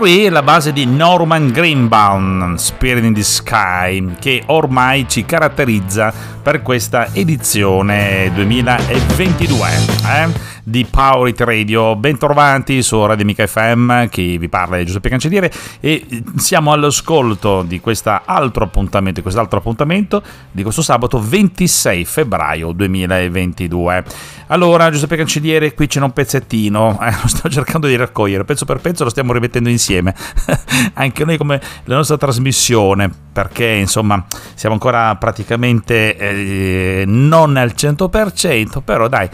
qui è la base di Norman Greenbaum, Spirit in the Sky, che ormai ci caratterizza per questa edizione 2022. Eh? Di Power It Radio. Bentrovati su Radio Mica FM, chi vi parla è Giuseppe Cancelliere e siamo all'ascolto di questo altro appuntamento, di quest'altro appuntamento di questo sabato 26 febbraio 2022. Allora, Giuseppe Cancelliere, qui c'è un pezzettino, eh, lo sto cercando di raccogliere, pezzo per pezzo lo stiamo rimettendo insieme, anche noi come la nostra trasmissione, perché insomma siamo ancora praticamente eh, non al 100%, però dai,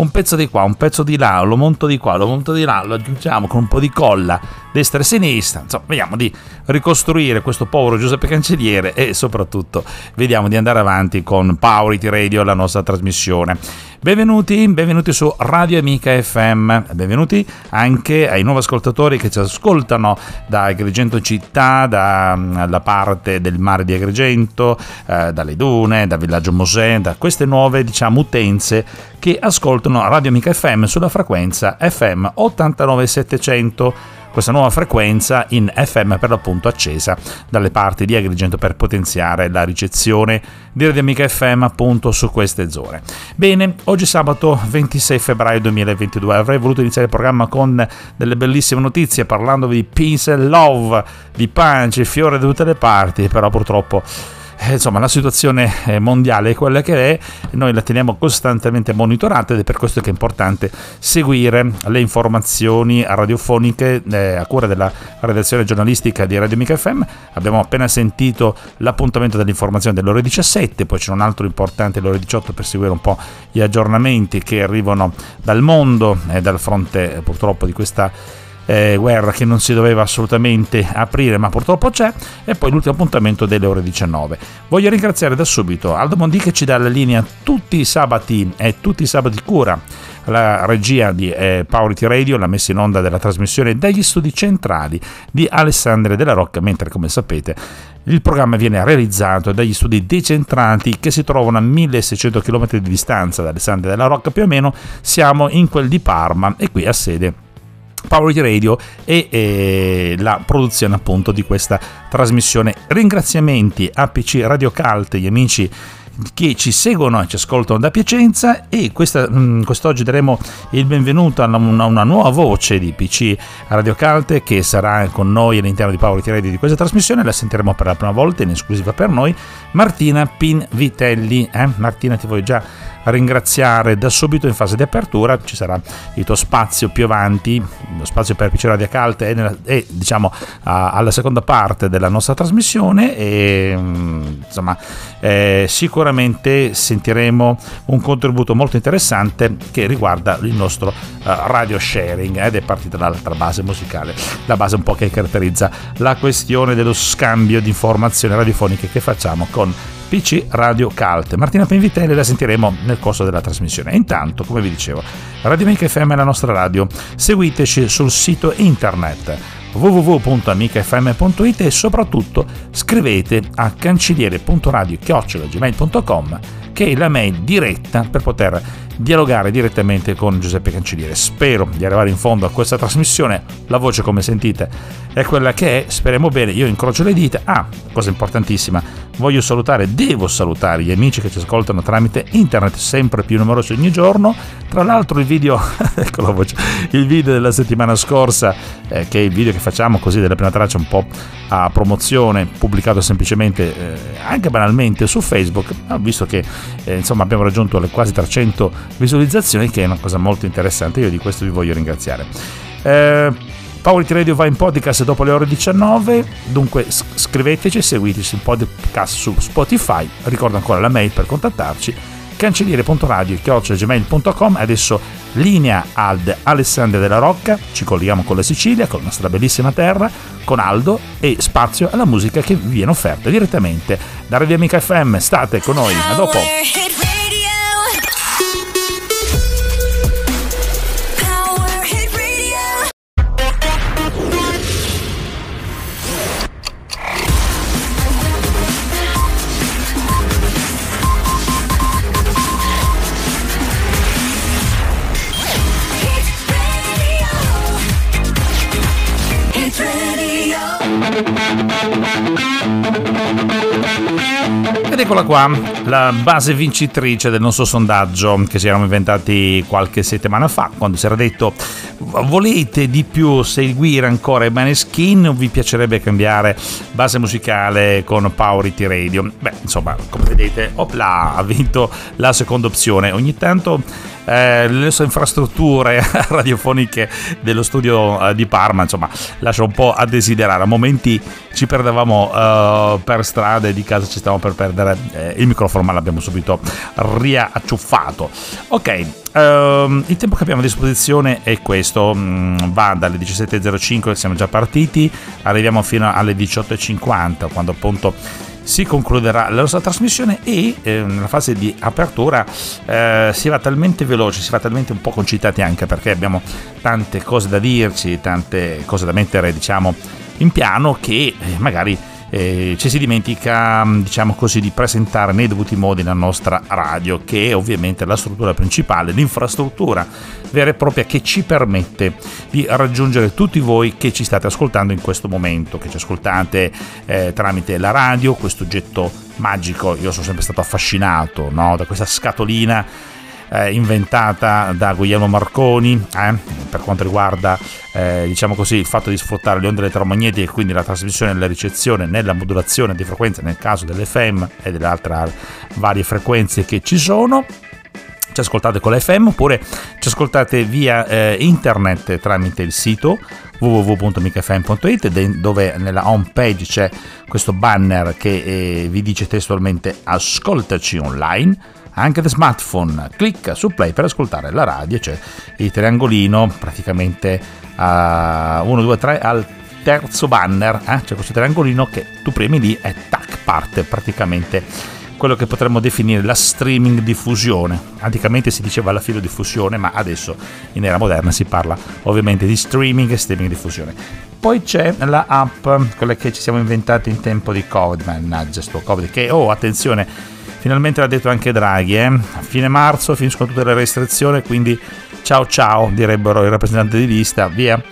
un pezzo di qua, un pezzo di là, lo monto di qua, lo monto di là, lo aggiungiamo con un po' di colla, destra e sinistra, insomma, vediamo di ricostruire questo povero Giuseppe Cancelliere e soprattutto vediamo di andare avanti con Power It Radio, la nostra trasmissione. Benvenuti, benvenuti su Radio Amica FM, benvenuti anche ai nuovi ascoltatori che ci ascoltano da Agrigento città, dalla parte del mare di Agrigento, eh, dalle dune, da Villaggio Mosè, da queste nuove diciamo utenze che ascoltano Radio Amica FM sulla frequenza FM 89700 questa nuova frequenza in FM per l'appunto accesa dalle parti di Agrigento per potenziare la ricezione di Radio Amica FM appunto su queste zone. Bene, oggi sabato 26 febbraio 2022 avrei voluto iniziare il programma con delle bellissime notizie parlamendovi di peace and love, di pace, fiore da tutte le parti, però purtroppo insomma la situazione eh, mondiale è quella che è, noi la teniamo costantemente monitorata ed è per questo che è importante seguire le informazioni radiofoniche eh, a cura della redazione giornalistica di Radio Mica FM. Abbiamo appena sentito l'appuntamento dell'informazione delle ore 17, poi c'è un altro importante alle ore 18 per seguire un po' gli aggiornamenti che arrivano dal mondo e dal fronte purtroppo di questa eh, guerra che non si doveva assolutamente aprire ma purtroppo c'è e poi l'ultimo appuntamento delle ore 19 voglio ringraziare da subito Aldo Mondi che ci dà la linea tutti i sabati e tutti i sabati cura la regia di eh, Powerity Radio, la messa in onda della trasmissione dagli studi centrali di Alessandria della Rocca, mentre come sapete il programma viene realizzato dagli studi decentrati che si trovano a 1600 km di distanza da Alessandria della Rocca, più o meno siamo in quel di Parma e qui a sede Power Radio e, e, la produzione appunto di questa trasmissione. Ringraziamenti a PC Radio Cult, gli amici che ci seguono e ci ascoltano da Piacenza e questa, mh, quest'oggi daremo il benvenuto a una, una, nuova voce di PC Radio Calte che sarà con noi all'interno di Power Radio di questa trasmissione, la sentiremo per la prima volta in esclusiva per noi, Martina Pinvitelli. Eh? Martina ti voglio già ringraziare da subito in fase di apertura, ci sarà il tuo spazio più avanti, lo spazio per PC Radio Calte e, nella, e diciamo a, alla seconda parte della nostra trasmissione e insomma eh, sicuramente sentiremo un contributo molto interessante che riguarda il nostro uh, radio sharing ed è partita dall'altra base musicale, la base un po' che caratterizza la questione dello scambio di informazioni radiofoniche che facciamo con PC Radio Cult. Martina Penvitelli la sentiremo nel corso della trasmissione. intanto, come vi dicevo, Radio Amica FM è la nostra radio. Seguiteci sul sito internet www.amicafm.it e soprattutto scrivete a cancelliere.radio.gmail.com che è la mail diretta per poter dialogare direttamente con Giuseppe Cancelliere. Spero di arrivare in fondo a questa trasmissione. La voce, come sentite, è quella che è. Speriamo bene. Io incrocio le dita. Ah, cosa importantissima. Voglio salutare, devo salutare gli amici che ci ascoltano tramite internet, sempre più numerosi ogni giorno. Tra l'altro, il video, ecco la voce, il video della settimana scorsa, eh, che è il video che facciamo così della prima traccia un po' a promozione, pubblicato semplicemente, eh, anche banalmente su Facebook, ho visto che eh, insomma abbiamo raggiunto le quasi 300 visualizzazioni, che è una cosa molto interessante. Io di questo vi voglio ringraziare. Eh, Power Radio va in podcast dopo le ore 19, dunque scriveteci, seguiteci in podcast su Spotify, ricordo ancora la mail per contattarci, cancelliere.radio.gmail.com adesso linea ad Alessandria della Rocca, ci colleghiamo con la Sicilia, con la nostra bellissima terra, con Aldo e spazio alla musica che vi viene offerta direttamente da Radio Amica FM, state con noi, a dopo! Eccola qua, la base vincitrice del nostro sondaggio che ci eravamo inventati qualche settimana fa, quando si era detto volete di più seguire ancora i Maneskin o vi piacerebbe cambiare base musicale con Power It Radio? Beh, insomma, come vedete, opla, ha vinto la seconda opzione. Ogni tanto eh, le nostre infrastrutture radiofoniche dello studio eh, di Parma, insomma, lascia un po' a desiderare. A momenti ci perdevamo eh, per strade di casa, ci stavamo per perdere eh, il microfono, ma l'abbiamo subito riacciuffato. Ok, ehm, il tempo che abbiamo a disposizione è questo, mm, va dalle 17.05, siamo già partiti, arriviamo fino alle 18.50, quando appunto si concluderà la nostra trasmissione e eh, nella fase di apertura eh, si va talmente veloce, si va talmente un po' concitati anche perché abbiamo tante cose da dirci, tante cose da mettere diciamo in piano che eh, magari eh, ci si dimentica, mm, diciamo così, di presentare nei dovuti modi la nostra radio, che è ovviamente la struttura principale, l'infrastruttura vera e propria che ci permette di raggiungere tutti voi che ci state ascoltando in questo momento, che ci ascoltate eh, tramite la radio, questo oggetto magico. Io sono sempre stato affascinato no? da questa scatolina eh, inventata da Guglielmo Marconi eh, per quanto riguarda eh, diciamo così, il fatto di sfruttare le onde elettromagnetiche, quindi la trasmissione e la ricezione nella modulazione di frequenze nel caso dell'FM e delle altre varie frequenze che ci sono. Ci ascoltate con l'FM oppure ci ascoltate via eh, internet tramite il sito www.micfm.it dove nella home page c'è questo banner che eh, vi dice testualmente ascoltaci online anche da smartphone. Clicca su play per ascoltare la radio, c'è il triangolino praticamente a 1, 2, 3 al terzo banner, eh? c'è questo triangolino che tu premi lì e tac parte praticamente quello che potremmo definire la streaming diffusione. Anticamente si diceva la filodiffusione, ma adesso in era moderna si parla ovviamente di streaming e streaming diffusione. Poi c'è la app, quella che ci siamo inventati in tempo di Covid, mannaggia sto Covid, che, oh attenzione, Finalmente l'ha detto anche Draghi, eh? a fine marzo finiscono tutte le restrizioni, quindi ciao ciao, direbbero i rappresentanti di lista, via.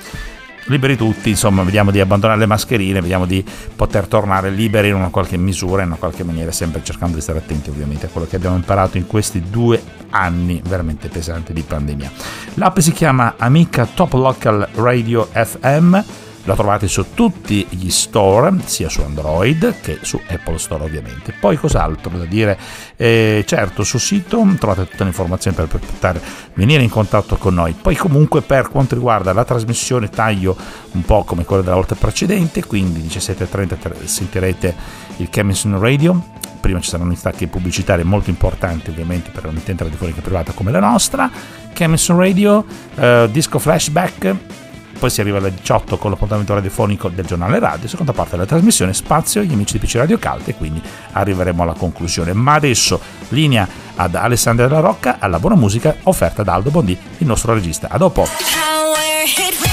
Liberi tutti, insomma, vediamo di abbandonare le mascherine, vediamo di poter tornare liberi in una qualche misura, in una qualche maniera, sempre cercando di stare attenti ovviamente a quello che abbiamo imparato in questi due anni veramente pesanti di pandemia. L'app si chiama Amica Top Local Radio FM la trovate su tutti gli store, sia su Android che su Apple Store ovviamente. Poi cos'altro da dire? Eh, certo, sul sito trovate tutte le informazioni per poter venire in contatto con noi. Poi comunque per quanto riguarda la trasmissione taglio un po' come quella della volta precedente, quindi 17.30 sentirete il Chemison Radio, prima ci saranno stacchi pubblicitari molto importanti ovviamente per un'intenta radiofonica privata come la nostra, Chemison Radio, eh, disco flashback poi si arriva alle 18 con l'appuntamento radiofonico del giornale radio, seconda parte della trasmissione Spazio, gli amici di PC Radio Calte, quindi arriveremo alla conclusione. Ma adesso linea ad Alessandra della Rocca alla buona musica offerta da Aldo Bondi, il nostro regista. A dopo!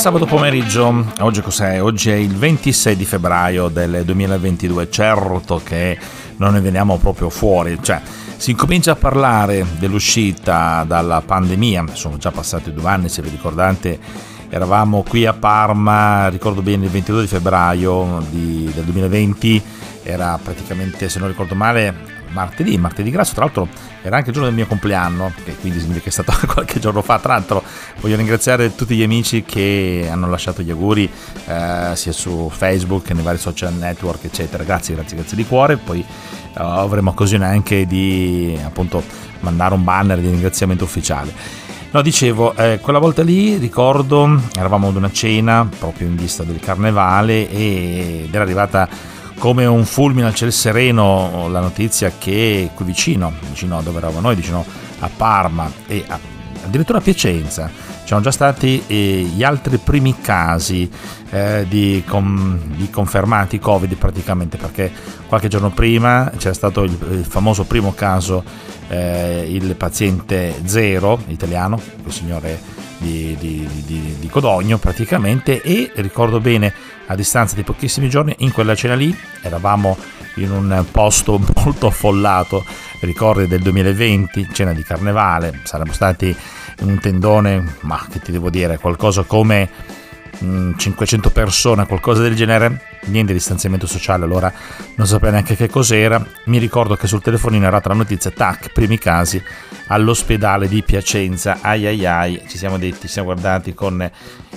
Sabato pomeriggio, oggi cos'è? Oggi è il 26 di febbraio del 2022, certo che non ne veniamo proprio fuori, cioè si incomincia a parlare dell'uscita dalla pandemia, sono già passati due anni se vi ricordate, eravamo qui a Parma, ricordo bene il 22 di febbraio di, del 2020, era praticamente se non ricordo male martedì, martedì grasso, tra l'altro era anche il giorno del mio compleanno, che quindi significa che è stato qualche giorno fa. Tra l'altro voglio ringraziare tutti gli amici che hanno lasciato gli auguri eh, sia su Facebook che nei vari social network, eccetera. Grazie, grazie, grazie di cuore. Poi eh, avremo occasione anche di appunto mandare un banner di ringraziamento ufficiale. No, dicevo, eh, quella volta lì ricordo, eravamo ad una cena proprio in vista del carnevale ed era arrivata come un fulmine al cielo sereno la notizia che qui vicino, vicino a dove eravamo noi, vicino a Parma e a, addirittura a Piacenza, c'erano già stati eh, gli altri primi casi eh, di, com- di, confermati Covid praticamente perché qualche giorno prima c'era stato il, il famoso primo caso, eh, il paziente zero italiano, il signore di, di, di, di Codogno praticamente e ricordo bene a distanza di pochissimi giorni in quella cena lì eravamo in un posto molto affollato. Ricordi del 2020 cena di carnevale saremmo stati in un tendone ma che ti devo dire qualcosa come 500 mm, persone, qualcosa del genere, niente distanziamento sociale, allora non sapevo neanche che cos'era. Mi ricordo che sul telefonino era la notizia, tac, primi casi all'ospedale di Piacenza, ai ai ai, ci siamo detti, ci siamo guardati con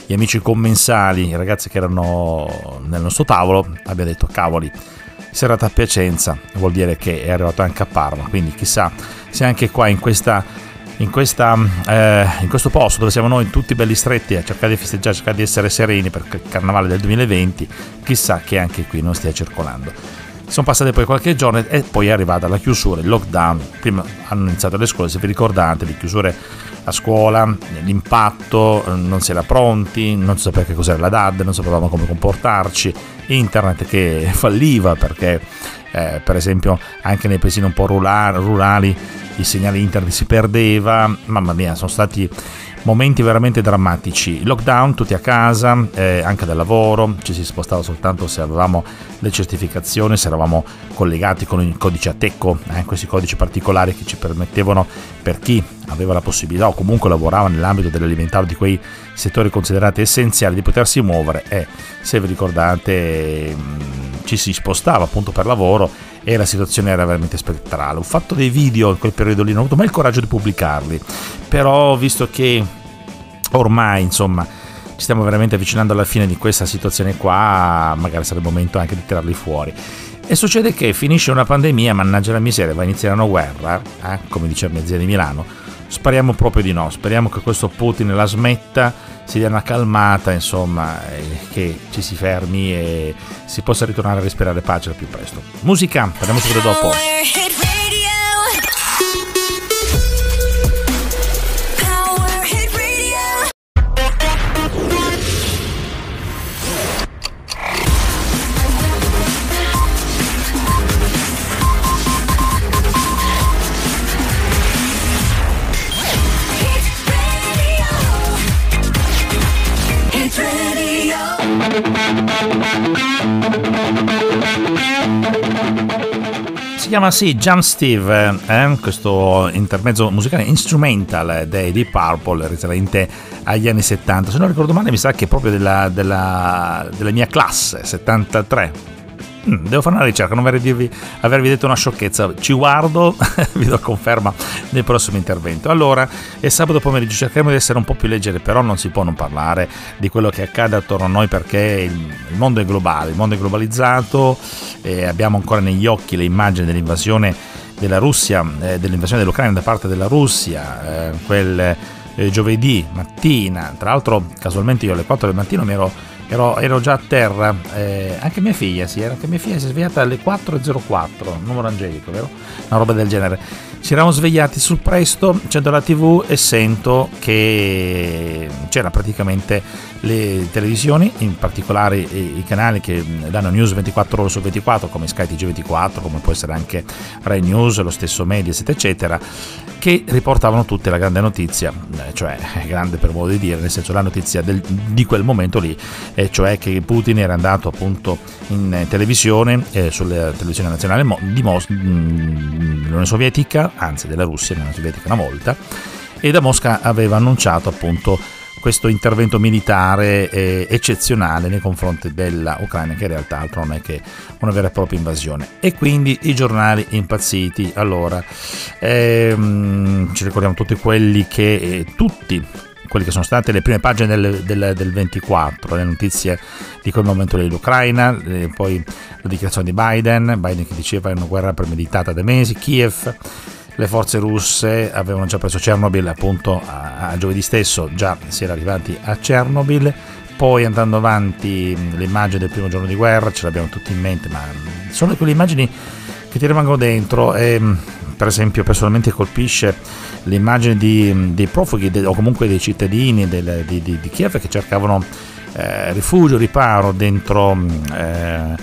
gli amici commensali, i ragazzi che erano nel nostro tavolo, abbiamo detto cavoli, serata a Piacenza, vuol dire che è arrivato anche a Parma, quindi chissà se anche qua in questa in, questa, eh, in, questo posto dove siamo noi tutti belli stretti a cercare di festeggiare, a cercare di essere sereni per il carnavale del 2020, chissà che anche qui non stia circolando. Sono passati poi qualche giorno e poi è arrivata la chiusura, il lockdown. Prima hanno iniziato le scuole, se vi ricordate, le chiusure a scuola, l'impatto, non si era pronti, non si sapeva che cos'era la DAD, non sapevamo come comportarci, internet che falliva perché eh, per esempio anche nei paesini un po' rurali il segnale internet si perdeva, mamma mia, sono stati momenti veramente drammatici. Lockdown, tutti a casa, eh, anche dal lavoro, ci si spostava soltanto se avevamo le certificazioni, se eravamo collegati con il codice Atecco, eh, questi codici particolari che ci permettevano per chi aveva la possibilità o comunque lavorava nell'ambito dell'alimentare di quei settori considerati essenziali di potersi muovere e se vi ricordate mm, ci si spostava appunto per lavoro e la situazione era veramente spettrale. Ho fatto dei video in quel periodo lì, non ho avuto mai il coraggio di pubblicarli, però visto che ormai insomma ci stiamo veramente avvicinando alla fine di questa situazione qua, magari sarà il momento anche di tirarli fuori. E succede che finisce una pandemia, mannaggia la miseria, va a iniziare una guerra, eh? come dice mia zia di Milano. Speriamo proprio di no, speriamo che questo Putin la smetta si dia una calmata, insomma, che ci si fermi e si possa ritornare a respirare pace al più presto. Musica, parliamo subito dopo. Chiama sì Jump Steve, eh? questo intermezzo musicale instrumental dei Deep Purple risalente agli anni 70. Se non ricordo male, mi sa che è proprio della, della, della mia classe 73 Mm, devo fare una ricerca, non vorrei dirvi, avervi detto una sciocchezza. Ci guardo, vi do conferma nel prossimo intervento. Allora, è sabato pomeriggio, cercheremo di essere un po' più leggeri, però non si può non parlare di quello che accade attorno a noi perché il, il mondo è globale, il mondo è globalizzato e abbiamo ancora negli occhi le immagini dell'invasione della Russia, eh, dell'invasione dell'Ucraina da parte della Russia, eh, quel eh, giovedì mattina, tra l'altro casualmente io alle 4 del mattino mi ero ero, ero già a terra, eh, anche mia figlia, sì, anche mia figlia si è svegliata alle 4.04, numero angelico, vero? Una roba del genere. Ci eravamo svegliati sul presto, accendo la tv e sento che c'era praticamente le televisioni, in particolare i, canali che danno news 24 ore su 24 come Sky TG24, come può essere anche Rai News, lo stesso Mediaset eccetera, che riportavano tutte la grande notizia, eh, cioè grande per modo di dire, nel senso la notizia del, di quel momento lì, e cioè che Putin era andato appunto in televisione, eh, sulla televisione nazionale di Mos- dell'Unione Sovietica, anzi della Russia, l'Unione Sovietica una volta, e da Mosca aveva annunciato appunto questo intervento militare eh, eccezionale nei confronti dell'Ucraina, che in realtà altro non è che una vera e propria invasione. E quindi i giornali impazziti. Allora, ehm, ci ricordiamo tutti quelli che, eh, tutti quelle che sono state le prime pagine del, del, del 24, le notizie di quel momento dell'Ucraina, eh, poi la dichiarazione di Biden, Biden che diceva è una guerra premeditata da mesi, Kiev le forze russe avevano già preso Chernobyl appunto a, a giovedì stesso, già si era arrivati a Chernobyl, poi andando avanti le immagini del primo giorno di guerra ce le abbiamo tutte in mente, ma sono quelle immagini che ti rimangono dentro e per esempio personalmente colpisce l'immagine di, dei profughi de, o comunque dei cittadini del, di, di, di, Kiev che cercavano eh, rifugio, riparo dentro eh,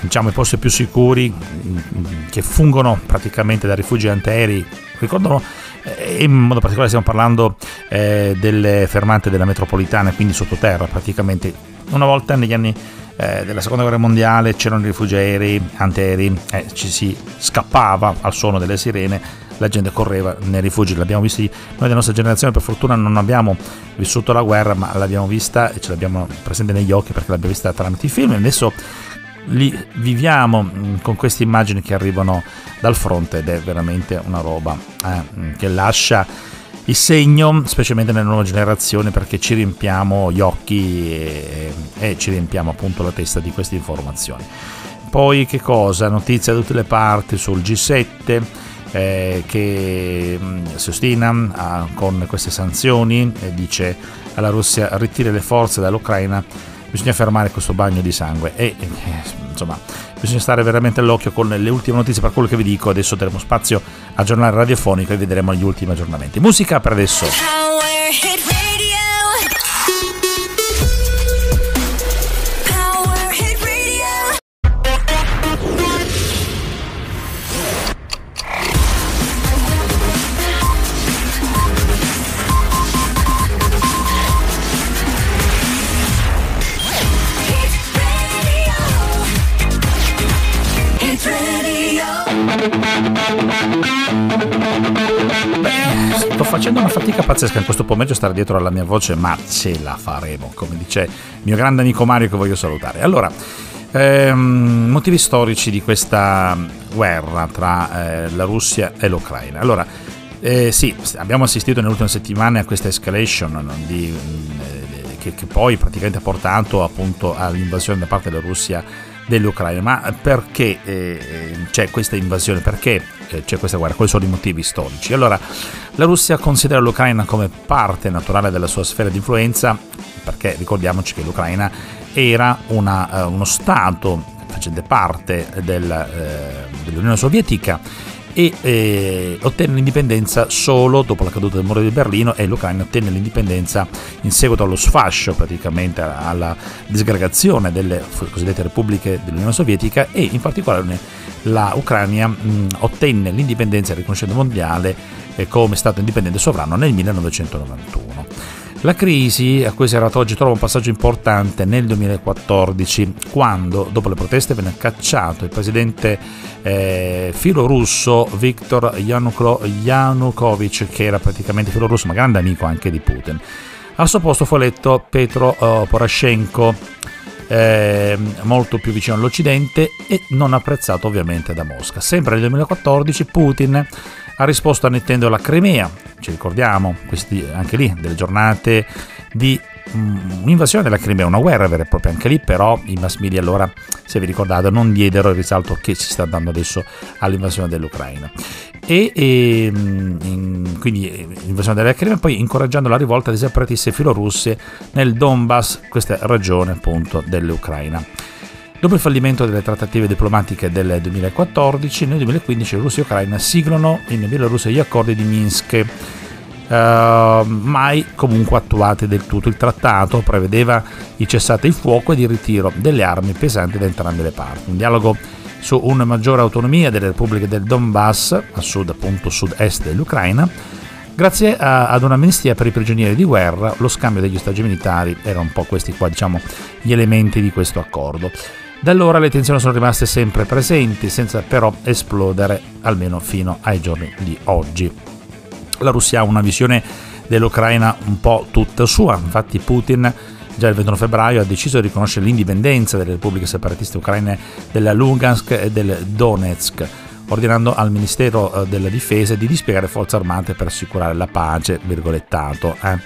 diciamo, i posti più sicuri che fungono praticamente da rifugi antiaerei. Ricordano eh, in modo particolare stiamo parlando eh, delle fermate della metropolitana, quindi sottoterra praticamente. Una volta negli anni eh, della seconda guerra mondiale c'erano i rifugi aerei, antiaerei, eh, ci si scappava al suono delle sirene, la gente correva nei rifugi, l'abbiamo visto noi della nostra generazione per fortuna non abbiamo vissuto la guerra ma l'abbiamo vista e ce l'abbiamo presente negli occhi perché l'abbiamo vista tramite i film e adesso li viviamo mm, con queste immagini che arrivano dal fronte ed è veramente una roba eh, che lascia il segno, specialmente nelle nuove generazioni, perché ci riempiamo gli occhi e, e ci riempiamo appunto la testa di queste informazioni. Poi che cosa? Notizie da tutte le parti sul G7 eh, che mm, si ostina ah, con queste sanzioni e dice alla Russia ritira le forze dall'Ucraina, bisogna fermare questo bagno di sangue e eh, insomma bisogna stare veramente all'occhio con le ultime notizie. Per quello che vi dico adesso daremo spazio al giornale radiofonico e vedremo gli ultimi aggiornamenti. Musica per adesso fatica pazzesca in questo pomeriggio stare dietro alla mia voce, ma ce la faremo, come dice il mio grande amico Mario che voglio salutare. Allora, ehm, motivi storici di questa guerra tra eh, la Russia e l'Ucraina. Allora, eh, sì, abbiamo assistito nelle ultime settimane a questa escalation di, eh, che, che, poi praticamente ha portato appunto all'invasione da parte della Russia dell'Ucraina. Ma perché eh, c'è questa invasione? Perché eh, c'è questa guerra? Quali sono i motivi storici? Allora, la Russia considera l'Ucraina come parte naturale della sua sfera di influenza, perché ricordiamoci che l'Ucraina era una, uh, uno Stato facente parte del, uh, dell'Unione Sovietica e eh, ottenne l'indipendenza solo dopo la caduta del muro di Berlino e l'Ucraina ottenne l'indipendenza in seguito allo sfascio praticamente alla disgregazione delle cosiddette repubbliche dell'Unione Sovietica e in particolare la Ucraina mh, ottenne l'indipendenza il riconoscimento mondiale eh, come Stato indipendente sovrano nel 1991. La crisi a cui si è arrivato oggi trova un passaggio importante nel 2014, quando dopo le proteste venne cacciato il presidente eh, filorusso Viktor Yanukovych, che era praticamente filorusso ma grande amico anche di Putin. Al suo posto fu eletto Petro uh, Poroshenko, eh, molto più vicino all'Occidente e non apprezzato ovviamente da Mosca. Sempre nel 2014 Putin ha risposto annettendo la Crimea, ci ricordiamo questi, anche lì delle giornate di mm, un'invasione della Crimea, una guerra vera e propria anche lì, però i mass media allora, se vi ricordate, non diedero il risalto che si sta dando adesso all'invasione dell'Ucraina. E, e mm, in, quindi l'invasione della Crimea, poi incoraggiando la rivolta delle separatiste filorusse nel Donbass, questa regione appunto dell'Ucraina. Dopo il fallimento delle trattative diplomatiche del 2014, nel 2015 Russia e Ucraina siglano in Bielorussia gli accordi di Minsk, uh, mai comunque attuati del tutto. Il trattato prevedeva il cessate il fuoco ed il ritiro delle armi pesanti da entrambe le parti. Un dialogo su una maggiore autonomia delle repubbliche del Donbass, a sud appunto sud-est dell'Ucraina, grazie a, ad un'amnistia per i prigionieri di guerra, lo scambio degli ostaggi militari, erano un po' questi qua diciamo gli elementi di questo accordo. Da allora le tensioni sono rimaste sempre presenti, senza però esplodere, almeno fino ai giorni di oggi. La Russia ha una visione dell'Ucraina un po' tutta sua, infatti Putin già il 21 febbraio ha deciso di riconoscere l'indipendenza delle repubbliche separatiste ucraine della Lugansk e del Donetsk, ordinando al Ministero eh, della Difesa di dispiegare forze armate per assicurare la pace, virgolettato. Eh.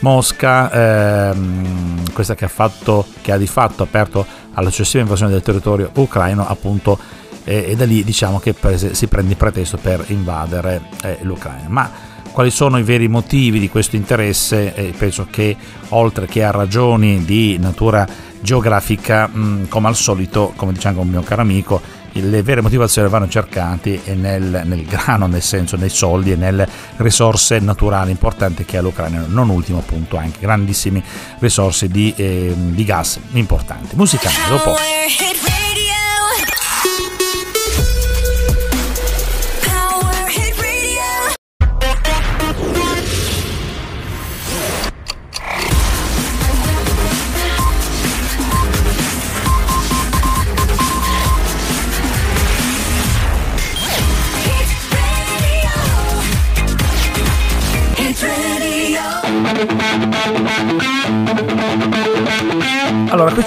Mosca, ehm, questa che ha, fatto, che ha di fatto aperto alla successiva invasione del territorio ucraino, appunto, e, e da lì diciamo che prese, si prende il pretesto per invadere eh, l'Ucraina. Ma quali sono i veri motivi di questo interesse? Eh, penso che oltre che a ragioni di natura geografica, mh, come al solito, come anche un mio caro amico, le vere motivazioni vanno cercate nel, nel, grano, nel senso nei soldi e nelle risorse naturali importanti che ha l'Ucraina, non ultimo appunto anche grandissime risorse di, eh, di gas importanti. Musicale, dopo.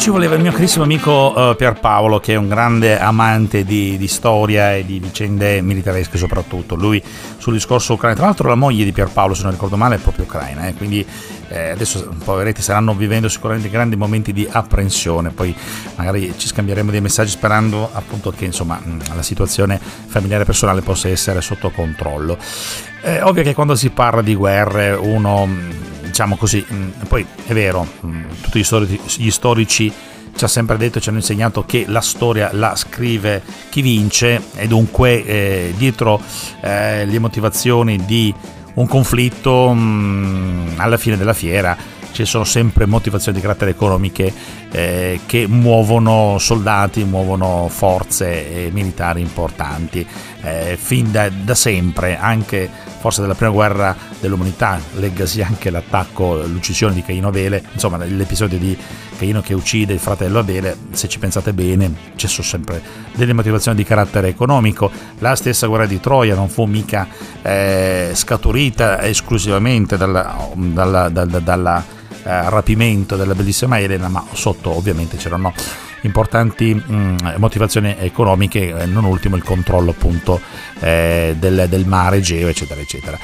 Ci voleva il mio carissimo amico uh, Pierpaolo, che è un grande amante di, di, storia e di vicende militaresche soprattutto. Lui sul discorso ucraino, tra l'altro la moglie di Pierpaolo, se non ricordo male, è proprio ucraina, eh? quindi eh, adesso poveretti saranno vivendo sicuramente grandi momenti di apprensione, poi magari ci scambieremo dei messaggi sperando appunto che insomma la situazione familiare e personale possa essere sotto controllo. È ovvio che quando si parla di guerre uno diciamo così, mm, poi è vero, mm, tutti gli storici, gli storici ci hanno sempre detto, ci hanno insegnato che la storia la scrive chi vince e dunque eh, dietro eh, le motivazioni di un conflitto mh, mm, alla fine della fiera ci sono sempre motivazioni di carattere economiche eh, che muovono soldati, muovono forze militari importanti, eh, fin da, da sempre, anche forse dalla prima guerra dell'umanità, leggasi anche l'attacco, l'uccisione di Caino Abele, insomma l'episodio di Caino che uccide il fratello Abele, se ci pensate bene, ci sono sempre delle motivazioni di carattere economico. La stessa guerra di Troia non fu mica eh, scaturita esclusivamente dalla, dalla, dalla, dalla eh, rapimento della bellissima Elena, ma sotto ovviamente c'erano importanti mh, mm, motivazioni economiche, eh, non ultimo il controllo appunto eh, del, del mare Egeo, eccetera, eccetera.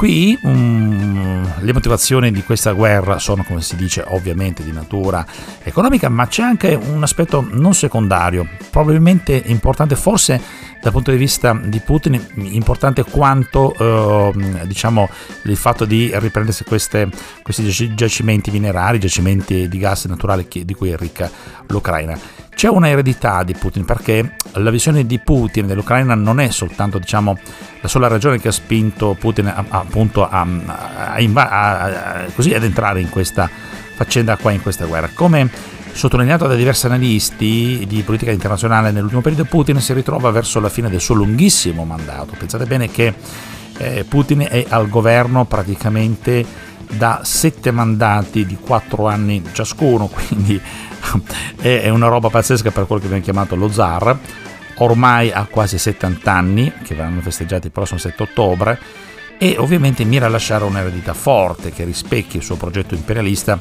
Qui um, le motivazioni di questa guerra sono, come si dice, ovviamente di natura economica, ma c'è anche un aspetto non secondario, probabilmente importante, forse dal punto di vista di Putin, importante quanto eh, diciamo, il fatto di riprendersi queste, questi giacimenti minerari, giacimenti di gas naturale di cui è ricca l'Ucraina. C'è una eredità di Putin perché la visione di Putin dell'Ucraina non è soltanto diciamo, la sola ragione che ha spinto Putin a, appunto a, a, così ad entrare in questa faccenda qua, in questa guerra. Come sottolineato da diversi analisti di politica internazionale nell'ultimo periodo, Putin si ritrova verso la fine del suo lunghissimo mandato. Pensate bene che eh, Putin è al governo praticamente da sette mandati di quattro anni ciascuno, quindi è una roba pazzesca per quello che viene chiamato lo zar, ormai ha quasi 70 anni, che verranno festeggiati il prossimo 7 ottobre, e ovviamente mira a lasciare un'eredità forte che rispecchi il suo progetto imperialista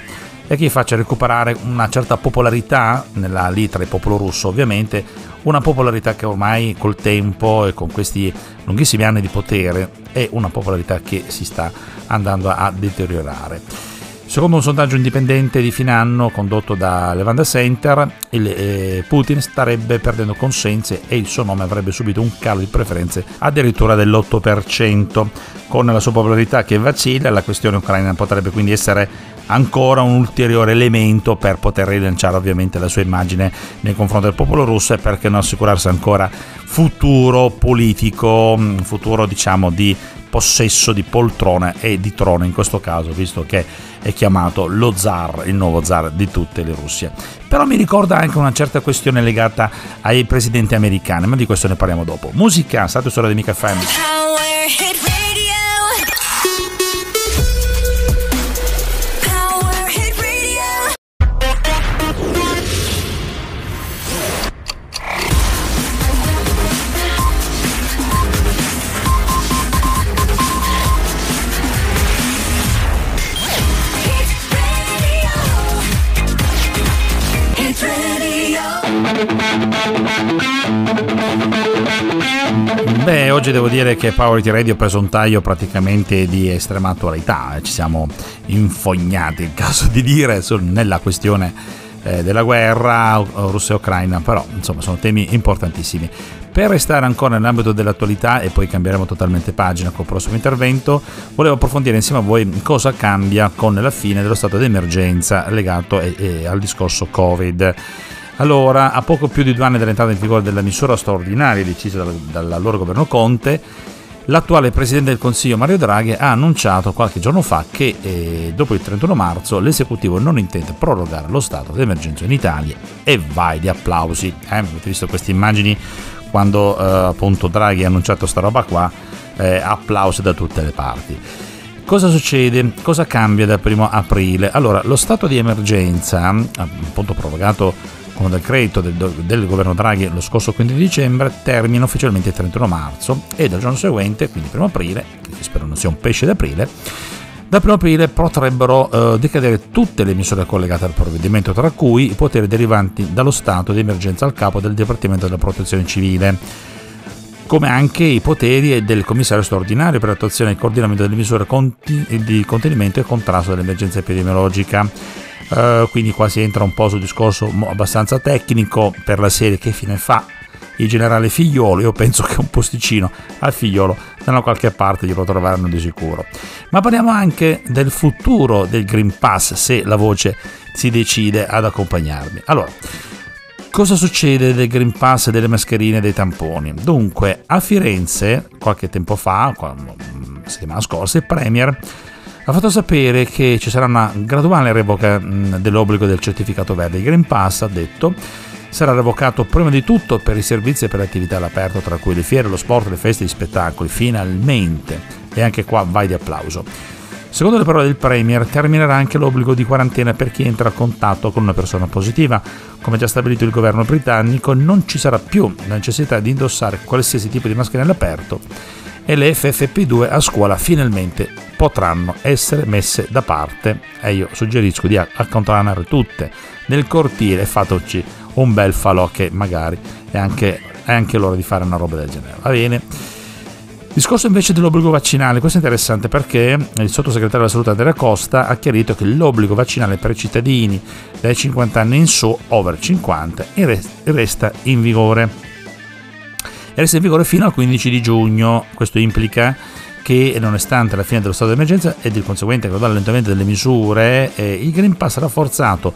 e che faccia recuperare una certa popolarità nella lì tra il popolo russo ovviamente, una popolarità che ormai col tempo e con questi lunghissimi anni di potere è una popolarità che si sta andando a deteriorare. Secondo un sondaggio indipendente di fine anno condotto da Levanda Center, il, eh, Putin starebbe perdendo consensi e il suo nome avrebbe subito un calo di preferenze addirittura dell'8%. Con la sua popolarità che vacilla, la questione ucraina potrebbe quindi essere ancora un ulteriore elemento per poter rilanciare ovviamente la sua immagine nei confronti del popolo russo e perché non assicurarsi ancora futuro politico, mm, futuro diciamo di possesso di poltrone e di trono in questo caso, visto che è chiamato lo zar, il nuovo zar di tutte le Russie. Però mi ricorda anche una certa questione legata ai presidenti americani, ma di questo ne parliamo dopo. Musica, state sulla di Mica Family. Beh, oggi devo dire che Power Radio ha preso un taglio praticamente di estrema attualità, ci siamo infognati, il caso di dire, nella questione eh, della guerra Russia Ucraina, però insomma sono temi importantissimi. Per restare ancora nell'ambito dell'attualità e poi cambieremo totalmente pagina col prossimo intervento, volevo approfondire insieme a voi cosa cambia con la fine dello stato di emergenza legato eh, eh, al discorso Covid. Allora, a poco più di due anni dall'entrata in vigore della misura straordinaria decisa dal, dall'allora governo Conte, l'attuale Presidente del Consiglio Mario Draghi ha annunciato qualche giorno fa che eh, dopo il 31 marzo l'esecutivo non intende prorogare lo stato d'emergenza in Italia e vai di applausi. Eh, avete visto queste immagini quando eh, appunto Draghi ha annunciato sta roba qua, eh, applausi da tutte le parti. Cosa succede? Cosa cambia dal primo aprile? Allora, lo stato di emergenza, appunto prorogato con decreto del, del, governo Draghi lo scorso 15 dicembre, termina ufficialmente il 31 marzo e dal giorno seguente, quindi 1 aprile, che spero non sia un pesce d'aprile, dal 1 aprile potrebbero eh, decadere tutte le misure collegate al provvedimento, tra cui i poteri derivanti dallo stato di emergenza al capo del Dipartimento della Protezione Civile, come anche i poteri del commissario straordinario per l'attuazione e il coordinamento delle misure di contenimento e contrasto dell'emergenza epidemiologica Uh, quindi qua si entra un po' sul discorso abbastanza tecnico. Per la serie che fine fa il generale figliolo io penso che un posticino al figliolo da una qualche parte glielo troveranno di sicuro. Ma parliamo anche del futuro del Green Pass se la voce si decide ad accompagnarmi. Allora Cosa succede del Green Pass, delle mascherine e dei tamponi? Dunque, a Firenze, qualche tempo fa, settimana scorsa, il Premier ha fatto sapere che ci sarà una graduale revoca dell'obbligo del certificato verde. Il Green Pass, ha detto, sarà revocato prima di tutto per i servizi e per le attività all'aperto, tra cui le fiere, lo sport, le feste gli spettacoli, finalmente. E anche qua vai di applauso. Secondo le parole del Premier, terminerà anche l'obbligo di quarantena per chi entra a contatto con una persona positiva. Come già stabilito il governo britannico, non ci sarà più la necessità di indossare qualsiasi tipo di mascherina all'aperto e le FFP2 a scuola finalmente potranno essere messe da parte. E io suggerisco di accantonare tutte. Nel cortile e fateci un bel falò che magari è anche, è anche l'ora di fare una roba del genere. Va bene? Discorso invece dell'obbligo vaccinale, questo è interessante perché il sottosegretario della salute Andrea Costa ha chiarito che l'obbligo vaccinale per i cittadini dai 50 anni in su, over 50, resta in vigore resta in vigore fino al 15 di giugno. Questo implica che nonostante la fine dello stato di emergenza ed il conseguente graduale allentamento delle misure, eh, il Green Pass rafforzato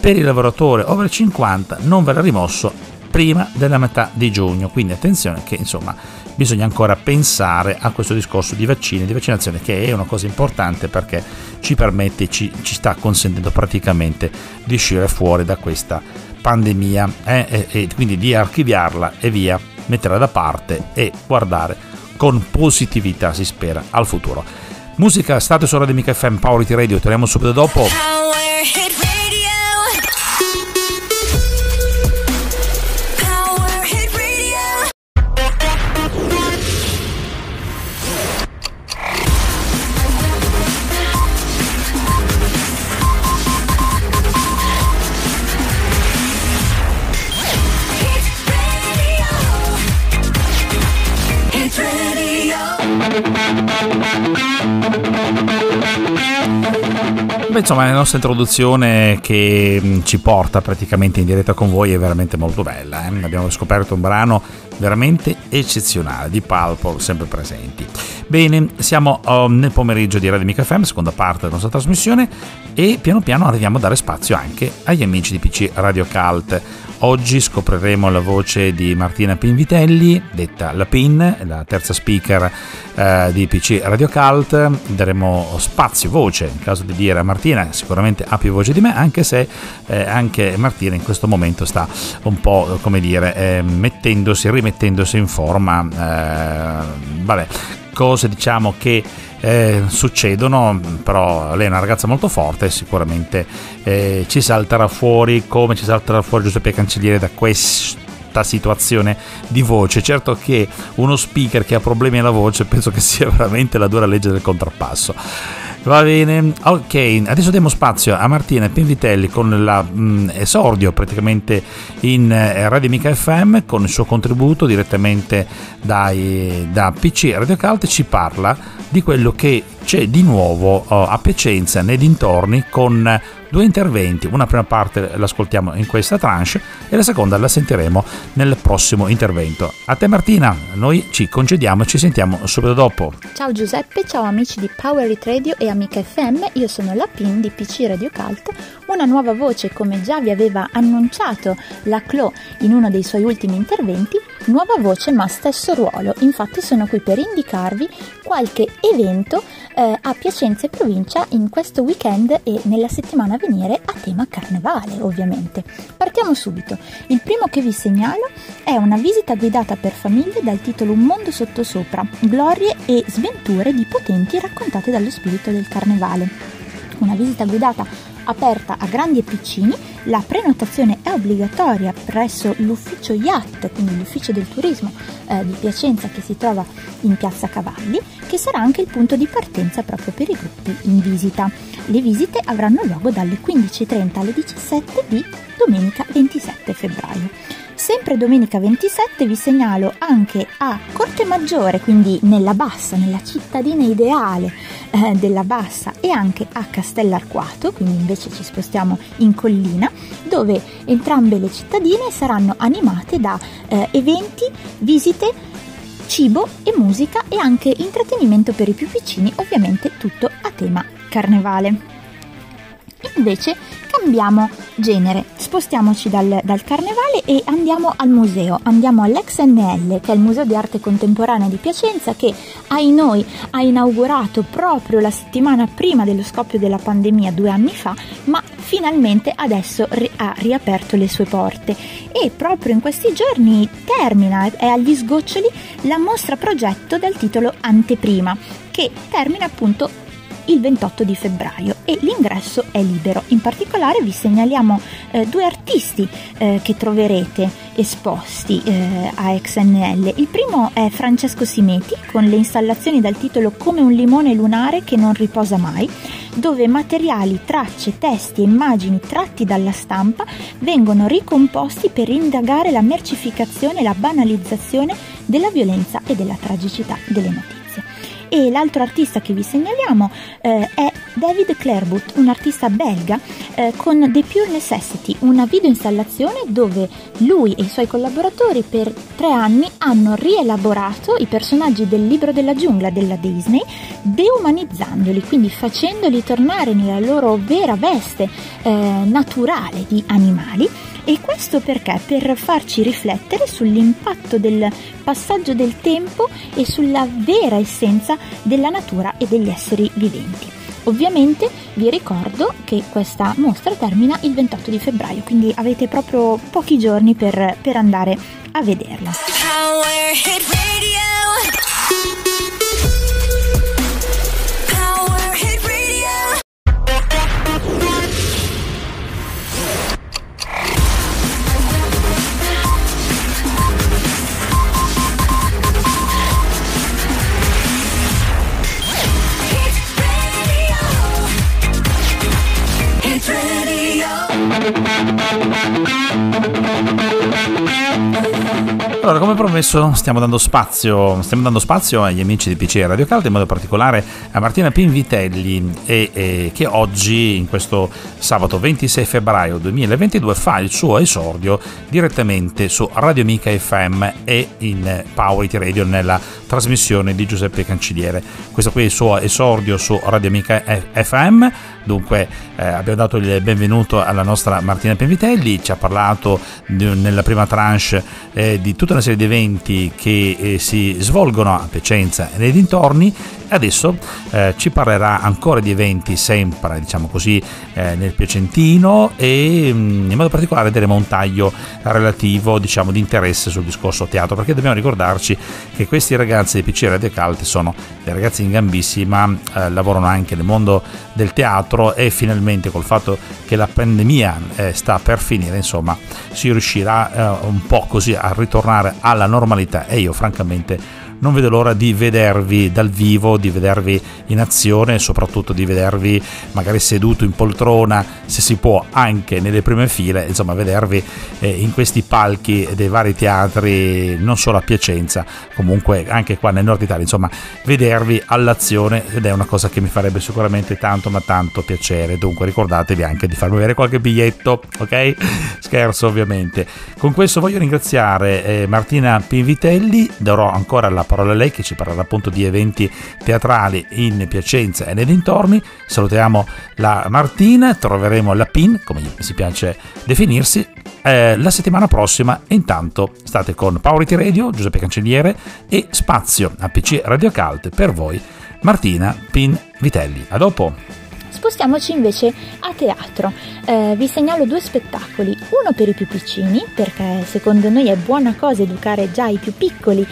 per il lavoratore over 50 non verrà rimosso prima della metà di giugno. Quindi attenzione che insomma bisogna ancora pensare a questo discorso di vaccini, di vaccinazione che è una cosa importante perché ci permette, ci, ci sta consentendo praticamente di uscire fuori da questa pandemia eh, e, e quindi di archiviarla e via metterla da parte e guardare con positività, si spera, al futuro. Musica, state su Radio Mica FM, Power Radio, torniamo subito dopo. Beh, insomma, la nostra introduzione che mm, ci porta praticamente in diretta con voi è veramente molto bella. Eh? Abbiamo scoperto un brano veramente eccezionale di Pulp, sempre presenti. Bene, siamo um, nel pomeriggio di Radio Mica FM, seconda parte della nostra trasmissione, e piano piano arriviamo a dare spazio anche agli amici di PC Radio Cult. Oggi scopriremo la voce di Martina Pinvitelli, detta La Pin, la terza speaker eh, di PC Radio Cult. Daremo spazio, voce, in caso di dire a Martina, sicuramente ha più voce di me, anche se eh, anche Martina in questo momento sta un po', come dire, eh, mettendosi, rimettendosi in forma. Eh, vabbè, cose diciamo che eh, succedono, però lei è una ragazza molto forte, sicuramente eh, ci salterà fuori come ci salterà fuori Giuseppe Cancelliere da questa situazione di voce. Certo che uno speaker che ha problemi alla voce penso che sia veramente la dura legge del contrappasso. Va bene, ok, adesso diamo spazio a Martina Pinvitelli con l'esordio mm, praticamente in eh, Radio Mica FM con il suo contributo direttamente dai, da PC Radio Cult ci parla di quello che c'è di nuovo uh, a Piacenza nei dintorni con due interventi. Una prima parte l'ascoltiamo in questa tranche e la seconda la sentiremo nel prossimo intervento. A te Martina, noi ci concediamo e ci sentiamo subito dopo. Ciao Giuseppe, ciao amici di Power It Radio e Amica FM, io sono la PIN di PC Radio Cult Una nuova voce, come già vi aveva annunciato la Clo in uno dei suoi ultimi interventi, nuova voce ma stesso ruolo. Infatti sono qui per indicarvi qualche evento eh, a Piacenza e provincia in questo weekend e nella settimana a venire a tema carnevale, ovviamente. Partiamo subito. Il primo che vi segnalo è una visita guidata per famiglie dal titolo Un mondo sottosopra, glorie e sventure di potenti raccontate dallo spirito del carnevale. Una visita guidata aperta a grandi e piccini, la prenotazione è obbligatoria presso l'ufficio Yacht, quindi l'ufficio del turismo eh, di Piacenza che si trova in Piazza Cavalli, che sarà anche il punto di partenza proprio per i gruppi in visita. Le visite avranno luogo dalle 15.30 alle 17 di domenica 27 febbraio. Sempre domenica 27 vi segnalo anche a Corte Maggiore, quindi nella Bassa, nella cittadina ideale eh, della Bassa e anche a Castellarquato, quindi invece ci spostiamo in collina, dove entrambe le cittadine saranno animate da eh, eventi, visite, cibo e musica e anche intrattenimento per i più piccini, ovviamente tutto a tema carnevale. Invece cambiamo genere, spostiamoci dal, dal, carnevale e andiamo al museo, andiamo all'XNL che è il Museo di Arte Contemporanea di Piacenza che ai noi ha inaugurato proprio la settimana prima dello scoppio della pandemia due anni fa, ma finalmente adesso ri- ha riaperto le sue porte. E proprio in questi giorni termina, è agli sgoccioli, la mostra progetto dal titolo Anteprima che termina appunto il 28 di febbraio e l'ingresso è libero. In particolare vi segnaliamo eh, due artisti eh, che troverete esposti eh, a XNL. Il primo è Francesco Simeti con le installazioni dal titolo Come un limone lunare che non riposa mai, dove materiali, tracce, testi e immagini tratti dalla stampa vengono ricomposti per indagare la mercificazione e la banalizzazione della violenza e della tragicità delle notizie e l'altro artista che vi segnaliamo eh, è David Clairbout, un artista belga eh, con The Pure Necessity, una videoinstallazione dove lui e i suoi collaboratori per tre anni hanno rielaborato i personaggi del libro della giungla della Disney, deumanizzandoli, quindi facendoli tornare nella loro vera veste eh, naturale di animali e questo perché? Per farci riflettere sull'impatto del passaggio del tempo e sulla vera essenza della natura e degli esseri viventi. Ovviamente vi ricordo che questa mostra termina il 28 di febbraio, quindi avete proprio pochi giorni per, per andare a vederla. Promesso, stiamo dando spazio, stiamo dando spazio agli amici di PC Radio Caldo, in modo particolare a Martina Pinvitelli, e, e, che oggi, in questo sabato 26 febbraio 2022, fa il suo esordio direttamente su Radio Mica FM e in Power IT Radio nella trasmissione di Giuseppe Canciliere. Questo qui è il suo esordio su Radio Mica FM. Dunque, eh, abbiamo dato il benvenuto alla nostra Martina Pinvitelli, ci ha parlato di, nella prima tranche eh, di tutta una serie di eventi che eh, si svolgono a Piacenza e nei dintorni. Adesso eh, ci parlerà ancora di eventi sempre diciamo così eh, nel Piacentino e mm, in modo particolare diremo un taglio relativo diciamo di interesse sul discorso teatro perché dobbiamo ricordarci che questi ragazzi di PC Radio Calte sono dei ragazzi in gambissima eh, lavorano anche nel mondo del teatro e finalmente col fatto che la pandemia eh, sta per finire insomma si riuscirà eh, un po' così a ritornare alla normalità. E io francamente non vedo l'ora di vedervi dal vivo, di vedervi in azione e soprattutto di vedervi magari seduto in poltrona, se si può anche nelle prime file, insomma vedervi eh, in questi palchi dei vari teatri, non solo a Piacenza, comunque anche qua nel nord Italia, insomma vedervi all'azione ed è una cosa che mi farebbe sicuramente tanto ma tanto piacere, dunque ricordatevi anche di farmi avere qualche biglietto, ok? Scherzo ovviamente. Con questo voglio ringraziare eh, Martina Pinvitelli, darò ancora la parola a lei che ci parlerà appunto di eventi teatrali in Piacenza e nei dintorni. Salutiamo la Martina, troveremo la PIN, come si piace definirsi, eh, la settimana prossima. Intanto state con Powerity Radio, Giuseppe Cancelliere e Spazio a PC Radio Cult per voi, Martina Pin Vitelli. A dopo! Spostiamoci invece a teatro. Eh, vi segnalo due spettacoli, uno per i più piccini, perché secondo noi è buona cosa educare già i più piccoli eh,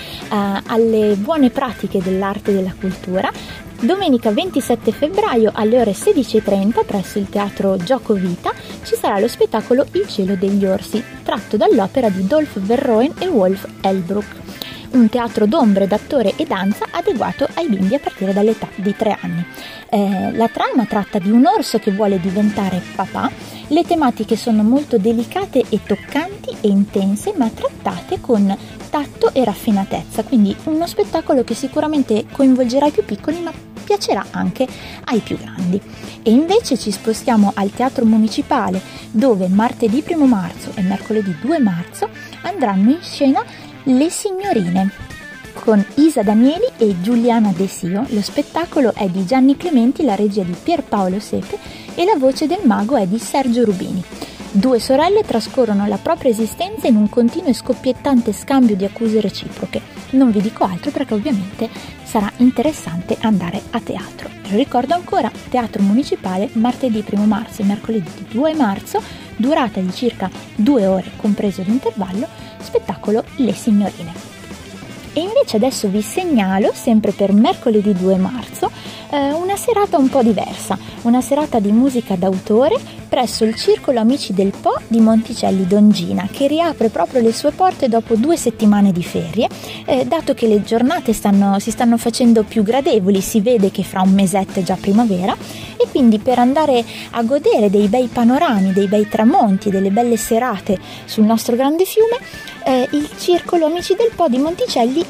alle buone pratiche dell'arte e della cultura. Domenica 27 febbraio alle ore 16.30 presso il teatro Gioco Vita ci sarà lo spettacolo Il cielo degli orsi, tratto dall'opera di Dolph Verroen e Wolf Elbrook un teatro d'ombre d'attore e danza adeguato ai bimbi a partire dall'età di 3 anni. Eh, la trama tratta di un orso che vuole diventare papà, le tematiche sono molto delicate e toccanti e intense ma trattate con tatto e raffinatezza, quindi uno spettacolo che sicuramente coinvolgerà i più piccoli ma piacerà anche ai più grandi. E invece ci spostiamo al Teatro Municipale dove martedì 1 marzo e mercoledì 2 marzo andranno in scena le signorine. Con Isa Danieli e Giuliana De Sio, lo spettacolo è di Gianni Clementi, la regia di Pierpaolo Sepe e la voce del mago è di Sergio Rubini. Due sorelle trascorrono la propria esistenza in un continuo e scoppiettante scambio di accuse reciproche. Non vi dico altro perché ovviamente sarà interessante andare a teatro. Lo ricordo ancora, Teatro Municipale martedì 1 marzo e mercoledì 2 marzo, durata di circa due ore compreso l'intervallo, spettacolo Le Signorine. E invece adesso vi segnalo, sempre per mercoledì 2 marzo, eh, una serata un po' diversa, una serata di musica d'autore presso il Circolo Amici del Po di Monticelli Dongina, che riapre proprio le sue porte dopo due settimane di ferie, eh, dato che le giornate stanno, si stanno facendo più gradevoli, si vede che fra un mesetto è già primavera, e quindi per andare a godere dei bei panorami, dei bei tramonti, delle belle serate sul nostro grande fiume, eh, il Circolo Amici del Po di Monticelli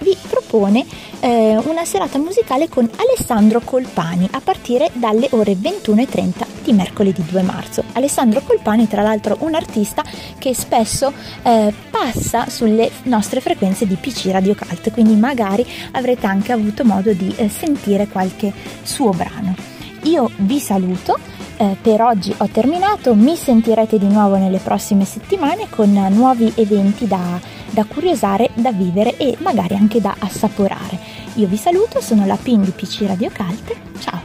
vi propone eh, una serata musicale con Alessandro Colpani a partire dalle ore 21.30 di mercoledì 2 marzo. Alessandro Colpani, tra l'altro, un artista che spesso eh, passa sulle nostre frequenze di PC Radio Cult, quindi magari avrete anche avuto modo di eh, sentire qualche suo brano. Io vi saluto eh, per oggi ho terminato, mi sentirete di nuovo nelle prossime settimane con nuovi eventi da, da curiosare, da vivere e magari anche da assaporare. Io vi saluto, sono la PIN di PC Radio Cult, ciao!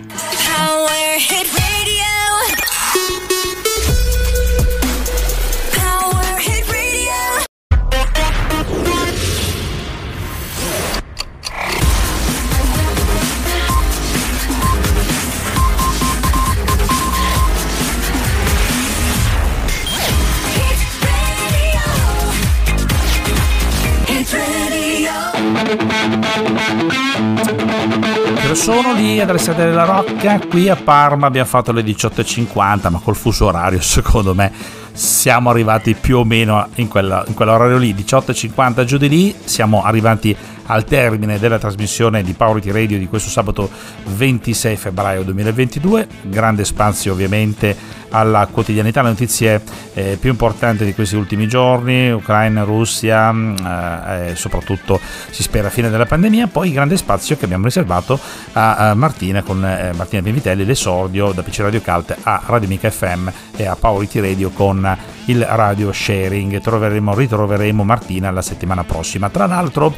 Sono lì ad Alessandria della Rocca, qui a Parma abbiamo fatto le 18.50, ma col fuso orario secondo me siamo arrivati più o meno in, quella, in quell'orario lì, 18.50 giù di lì, siamo arrivati al termine della trasmissione di Powerity Radio di questo sabato 26 febbraio 2022. Grande spazio ovviamente alla quotidianità, alle notizie eh, più importanti di questi ultimi giorni, Ucraina, Russia, eh, e soprattutto si spera fine della pandemia. Poi grande spazio che abbiamo riservato a, a Martina con eh, Martina Benvitelli, l'esordio da PC Radio Cult a Radio Mica FM e a Powerity Radio con il radio sharing. Troveremo, ritroveremo Martina la settimana prossima. Tra l'altro,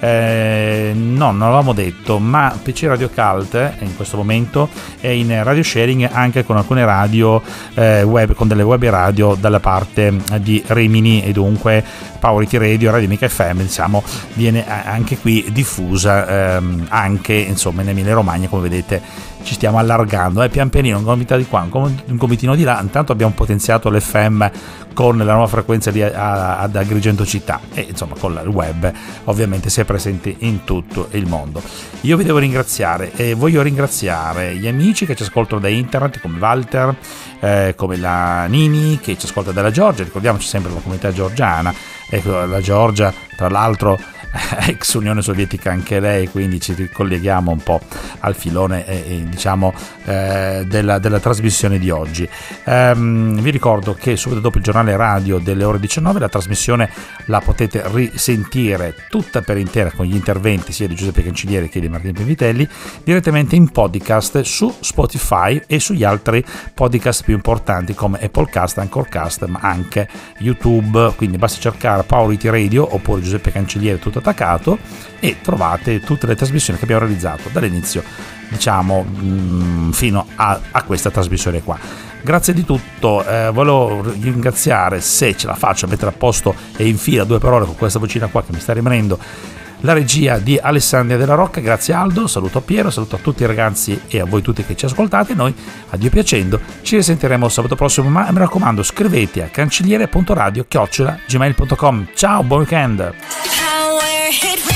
eh, no, non l'avevamo detto, ma PC Radio Cult in questo momento è in radio sharing anche con alcune radio eh, web, con delle web radio dalla parte di Rimini. E dunque Powerity Radio, Radio Mica FM, diciamo, viene anche qui diffusa ehm, anche insomma in Emilia Romagna, come vedete ci stiamo allargando, eh, pian pianino, un gomitino di qua, un gomitino di là, intanto abbiamo potenziato l'FM con la nuova frequenza di, a, ad Agrigento città. E insomma con il web ovviamente si è presente in tutto il mondo. Io vi devo ringraziare e voglio ringraziare gli amici che ci ascoltano da internet come Walter, eh, come la Nini che ci ascolta dalla Georgia, ricordiamoci sempre la comunità georgiana, ecco la Georgia tra l'altro ex Unione Sovietica anche lei, quindi ci ricolleghiamo un po' al filone eh, diciamo, eh, della, della, trasmissione di oggi. Um, vi ricordo che subito dopo il giornale radio delle ore 19 la trasmissione la potete risentire tutta per intera con gli interventi sia di Giuseppe Cancellieri che di Martino Pivitelli direttamente in podcast su Spotify e sugli altri podcast più importanti come Applecast, Anchorcast ma anche YouTube, quindi basta cercare Paolo Iti Radio oppure Giuseppe Cancellieri tutto attaccato e trovate tutte le trasmissioni che abbiamo realizzato dall'inizio diciamo mm, fino a, a questa trasmissione qua. Grazie di tutto eh, volevo ringraziare se ce la faccio a mettere a posto e in fila due parole con questa vocina qua che mi sta rimanendo la regia di Alessandria della Rocca, grazie Aldo, saluto a Piero, saluto a tutti i ragazzi e a voi tutti che ci ascoltate, noi a Dio piacendo ci risentiremo sabato prossimo, ma mi raccomando scrivete a cancelliere.radio chiocciola gmail.com, ciao, buon weekend! hit.